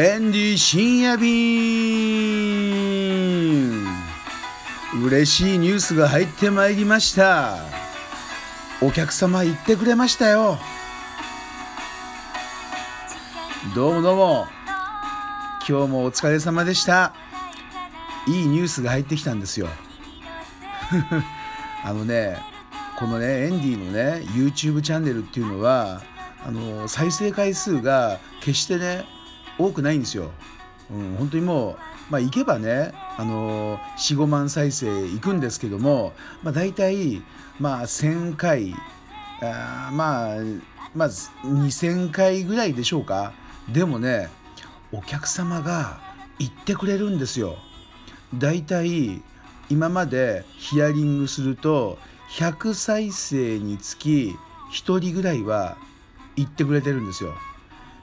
エンディ深夜便嬉しいニュースが入ってまいりました。お客様言ってくれましたよ。どうもどうも。今日もお疲れ様でした。いいニュースが入ってきたんですよ。あのねこのねエンディのね YouTube チャンネルっていうのはあの再生回数が決してね多くないんですよ。うん、本当にもう、まあ、行けばね、あの45万再生いくんですけども、まあ、大体、まあ、1000回あまあまあ2000回ぐらいでしょうかでもねお客様が言ってくれるんですよ。大体今までヒアリングすると100再生につき1人ぐらいは言ってくれてるんですよ。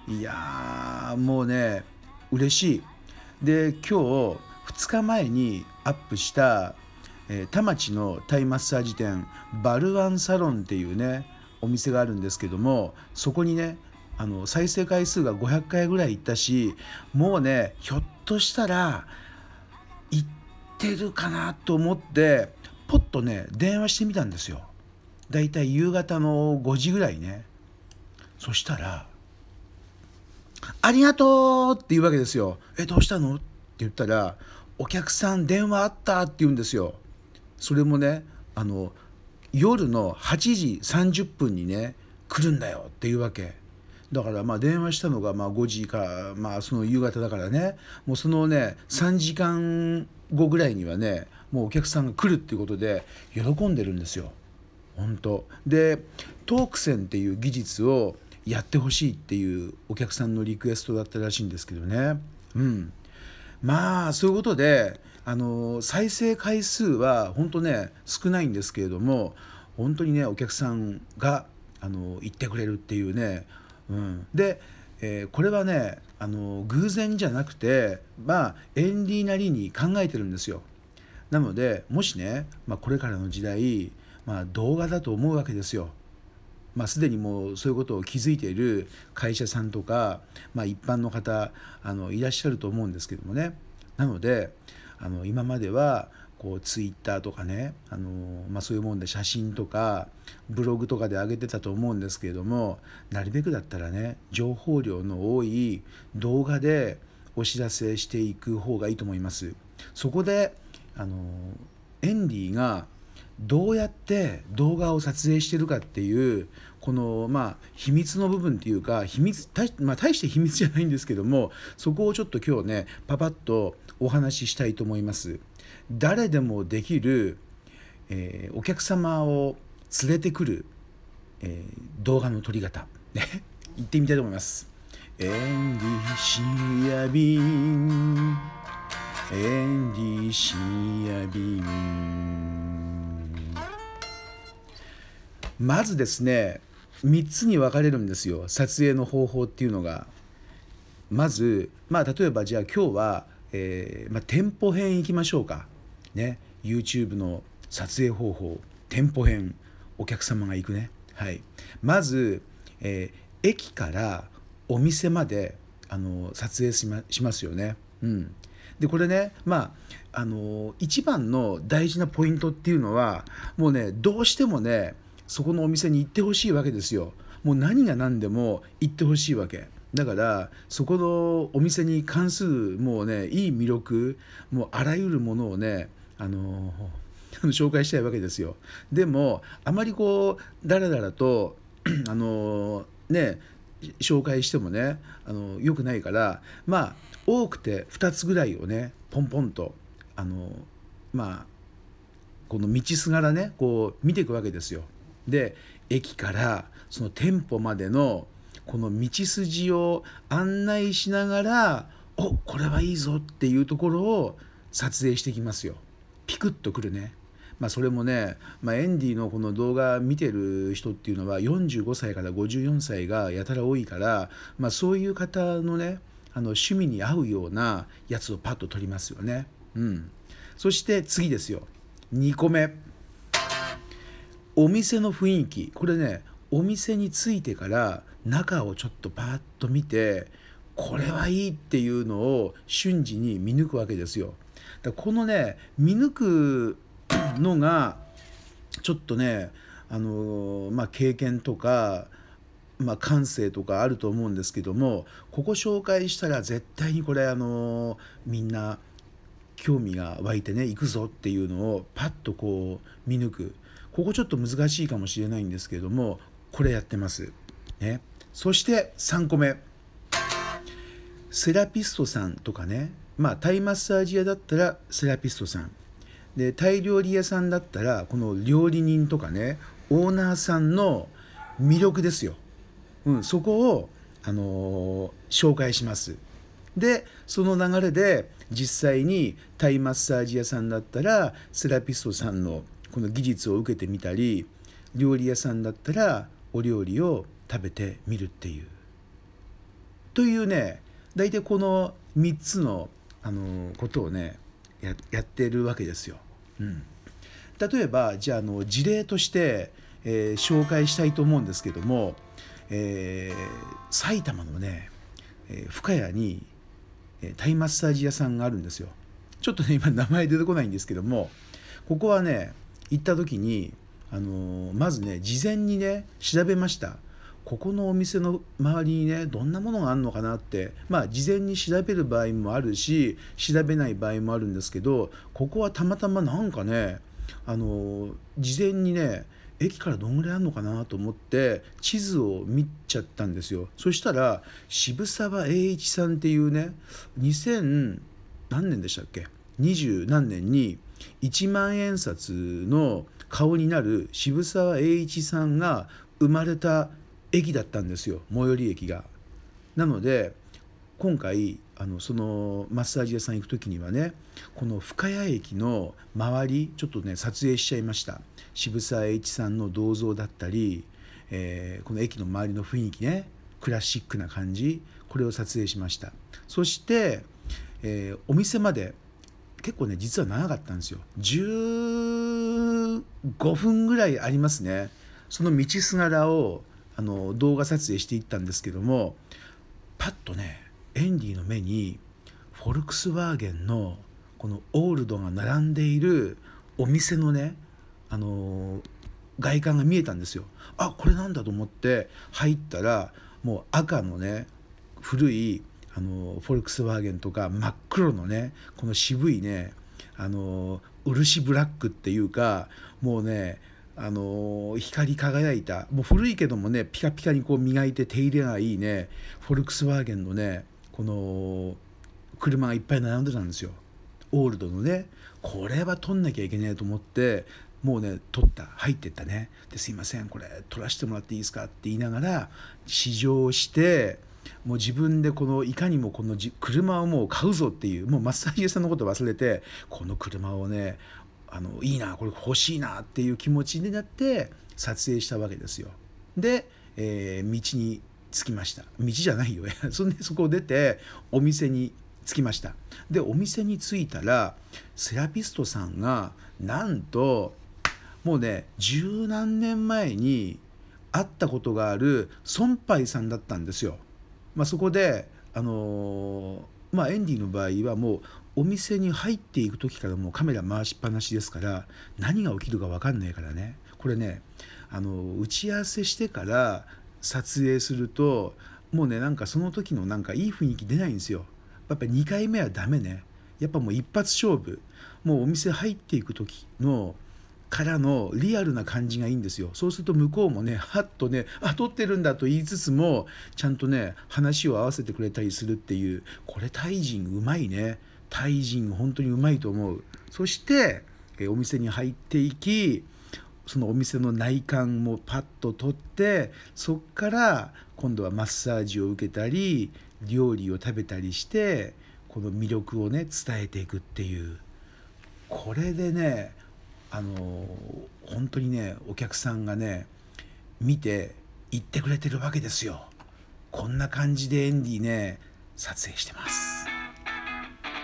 いやもうね嬉しい。で今日2日前にアップした、えー、田町のタイマッサージ店バルワンサロンっていうねお店があるんですけどもそこにねあの再生回数が500回ぐらいいったしもうねひょっとしたら行ってるかなと思ってポッとね電話してみたんですよ。だいたい夕方の5時ぐらいね。そしたらありがとうって言うわけですよ。え、どうしたの？って言ったら、お客さん電話あったって言うんですよ。それもね、あの、夜の8時30分にね、来るんだよっていうわけ。だからまあ電話したのがまあ5時かまあその夕方だからねもうそのね3時間後ぐらいにはねもうお客さんが来るっていうことで喜んでるんですよ。本当でトークセンっていう技術をやってほしいっていうお客さんのリクエストだったらしいんですけどね。うん、まあそういうことであの再生回数は本当ね少ないんですけれども本当にねお客さんがあの言ってくれるっていうね、うん、で、えー、これはねあの偶然じゃなくてまあエンディなりに考えてるんですよ。なのでもしね、まあ、これからの時代、まあ、動画だと思うわけですよ。まあ、すでにもうそういうことを気づいている会社さんとか、まあ、一般の方あのいらっしゃると思うんですけどもねなのであの今まではこうツイッターとかねあの、まあ、そういうもんで写真とかブログとかで上げてたと思うんですけれどもなるべくだったらね情報量の多い動画でお知らせしていく方がいいと思います。そこであのエンディがどうやって動画を撮影してるかっていうこのまあ秘密の部分っていうか秘密大,、まあ、大して秘密じゃないんですけどもそこをちょっと今日ねパパッとお話ししたいと思います。誰でもできる、えー、お客様を連れてくる、えー、動画の撮り方ね 行ってみたいと思います。エンディ深夜便エンディ深夜便まずですね3つに分かれるんですよ撮影の方法っていうのが。まずまあ例えばじゃあ今日は、えーまあ、店舗編いきましょうか。ね YouTube の撮影方法店舗編お客様が行くね。はい、まず、えー、駅からお店まであの撮影しましますよね。うん、でこれねまああの一番の大事なポイントっていうのはもうねどうしてもねそこのお店に行ってほしいわけですよ。もう何が何でも行ってほしいわけ。だからそこのお店に関するもうねいい魅力もうあらゆるものをねあの紹介したいわけですよ。でもあまりこうだらだらと あのね紹介してもねあのよくないからまあ多くて2つぐらいをねポンポンとあのまあこの道すがらねこう見ていくわけですよ。で駅からその店舗までのこの道筋を案内しながらおこれはいいぞっていうところを撮影してきますよ。ピクッとくるね。まあ、それもね、まあ、エンディのこの動画見てる人っていうのは45歳から54歳がやたら多いから、まあ、そういう方のねあの趣味に合うようなやつをパッと撮りますよね。うん、そして次ですよ2個目。お店の雰囲気これねお店に着いてから中をちょっとパーッと見てこれはいいっていうのを瞬時に見抜くわけですよ。だこのね見抜くのがちょっとねあのまあ経験とかまあ、感性とかあると思うんですけどもここ紹介したら絶対にこれあのみんな興味が湧いてね行くぞっていうのをパッとこう見抜くここちょっと難しいかもしれないんですけれどもこれやってます。ね、そして3個目。セラピストさんとかね。まあタイマッサージ屋だったらセラピストさん。でタイ料理屋さんだったらこの料理人とかねオーナーさんの魅力ですよ、うん、そこを、あのー、紹介します。でその流れで実際にタイマッサージ屋さんだったらセラピストさんのこの技術を受けてみたり料理屋さんだったらお料理を食べてみるっていう。というね大体この3つのあのことをねやってるわけですよ。うん、例えばじゃあの事例として、えー、紹介したいと思うんですけども、えー、埼玉のね、えー、深谷にタイマッサージ屋さんがあるんですよ。ちょっとね今名前出てこないんですけどもここはね行った時にあのまずね事前にね調べました。ここのお店の周りにねどんなものがあるのかなって。まあ事前に調べる場合もあるし調べない場合もあるんですけどここはたまたまなんかねあの事前にね駅からどんぐらいあるのかなと思って地図を見ちゃったんですよ。そしたら渋沢栄一さんっていうね2000何年でしたっけ？二十何年に1万円札の顔になる渋沢栄一さんが生まれた駅だったんですよ。最寄り駅が。なので今回あのそのマッサージ屋さん行く時にはねこの深谷駅の周りちょっとね撮影しちゃいました。渋沢栄一さんの銅像だったり、えー、この駅の周りの雰囲気ねクラシックな感じこれを撮影しました。そして、えー、お店まで結構ね実は長かったんですよ15分ぐらいありますねその道すがらをあの動画撮影していったんですけどもパッとねエンディの目にフォルクスワーゲンのこのオールドが並んでいるお店のねあの外観が見えたんですよ。あこれなんだと思って入ったらもう赤のね古いあのフォルクスワーゲンとか真っ黒のねこの渋いねあの漆ブラックっていうかもうねあの光り輝いたもう古いけどもねピカピカにこう磨いて手入れがいいねフォルクスワーゲンのねこの車がいっぱい並んでたんですよ。オールドのね。これは撮んなきゃいけないと思ってもうね撮った。入ってったね。ですいませんこれ撮らせてもらっていいですかって言いながら試乗してもう自分でこのいかにもこのじ車をもう買うぞっていうもうマッサージ屋さんのこと忘れてこの車をねあのいいなこれ欲しいなっていう気持ちになって撮影したわけですよ。で、えー、道に着きました道じゃないよ そんでそこを出てお店に着きましたでお店に着いたらセラピストさんがなんともうね十何年前に会ったことがある孫イさんだったんですよ。まあ、そこであのー、まあエンディの場合はもうお店に入っていく時からもうカメラ回しっぱなしですから何が起きるか分かんないからね。これねあの打ち合わせしてから撮影するともうねなんかその時のなんかいい雰囲気出ないんですよ。やっぱり2回目はダメね。やっぱもう一発勝負。もうお店入っていく時のからのリアルな感じがいいんですよ。そうすると向こうもねはっとねあ撮ってるんだと言いつつもちゃんとね話を合わせてくれたりするっていうこれタイ人うまいね。タイ人本当にうまいと思う。そしてお店に入っていきそのお店の内観もパッと取ってそっから今度はマッサージを受けたり料理を食べたりしてこの魅力をね伝えていくっていう。これでねあの本当にねお客さんがね見て言ってくれてるわけですよ。こんな感じでエンディね撮影してます。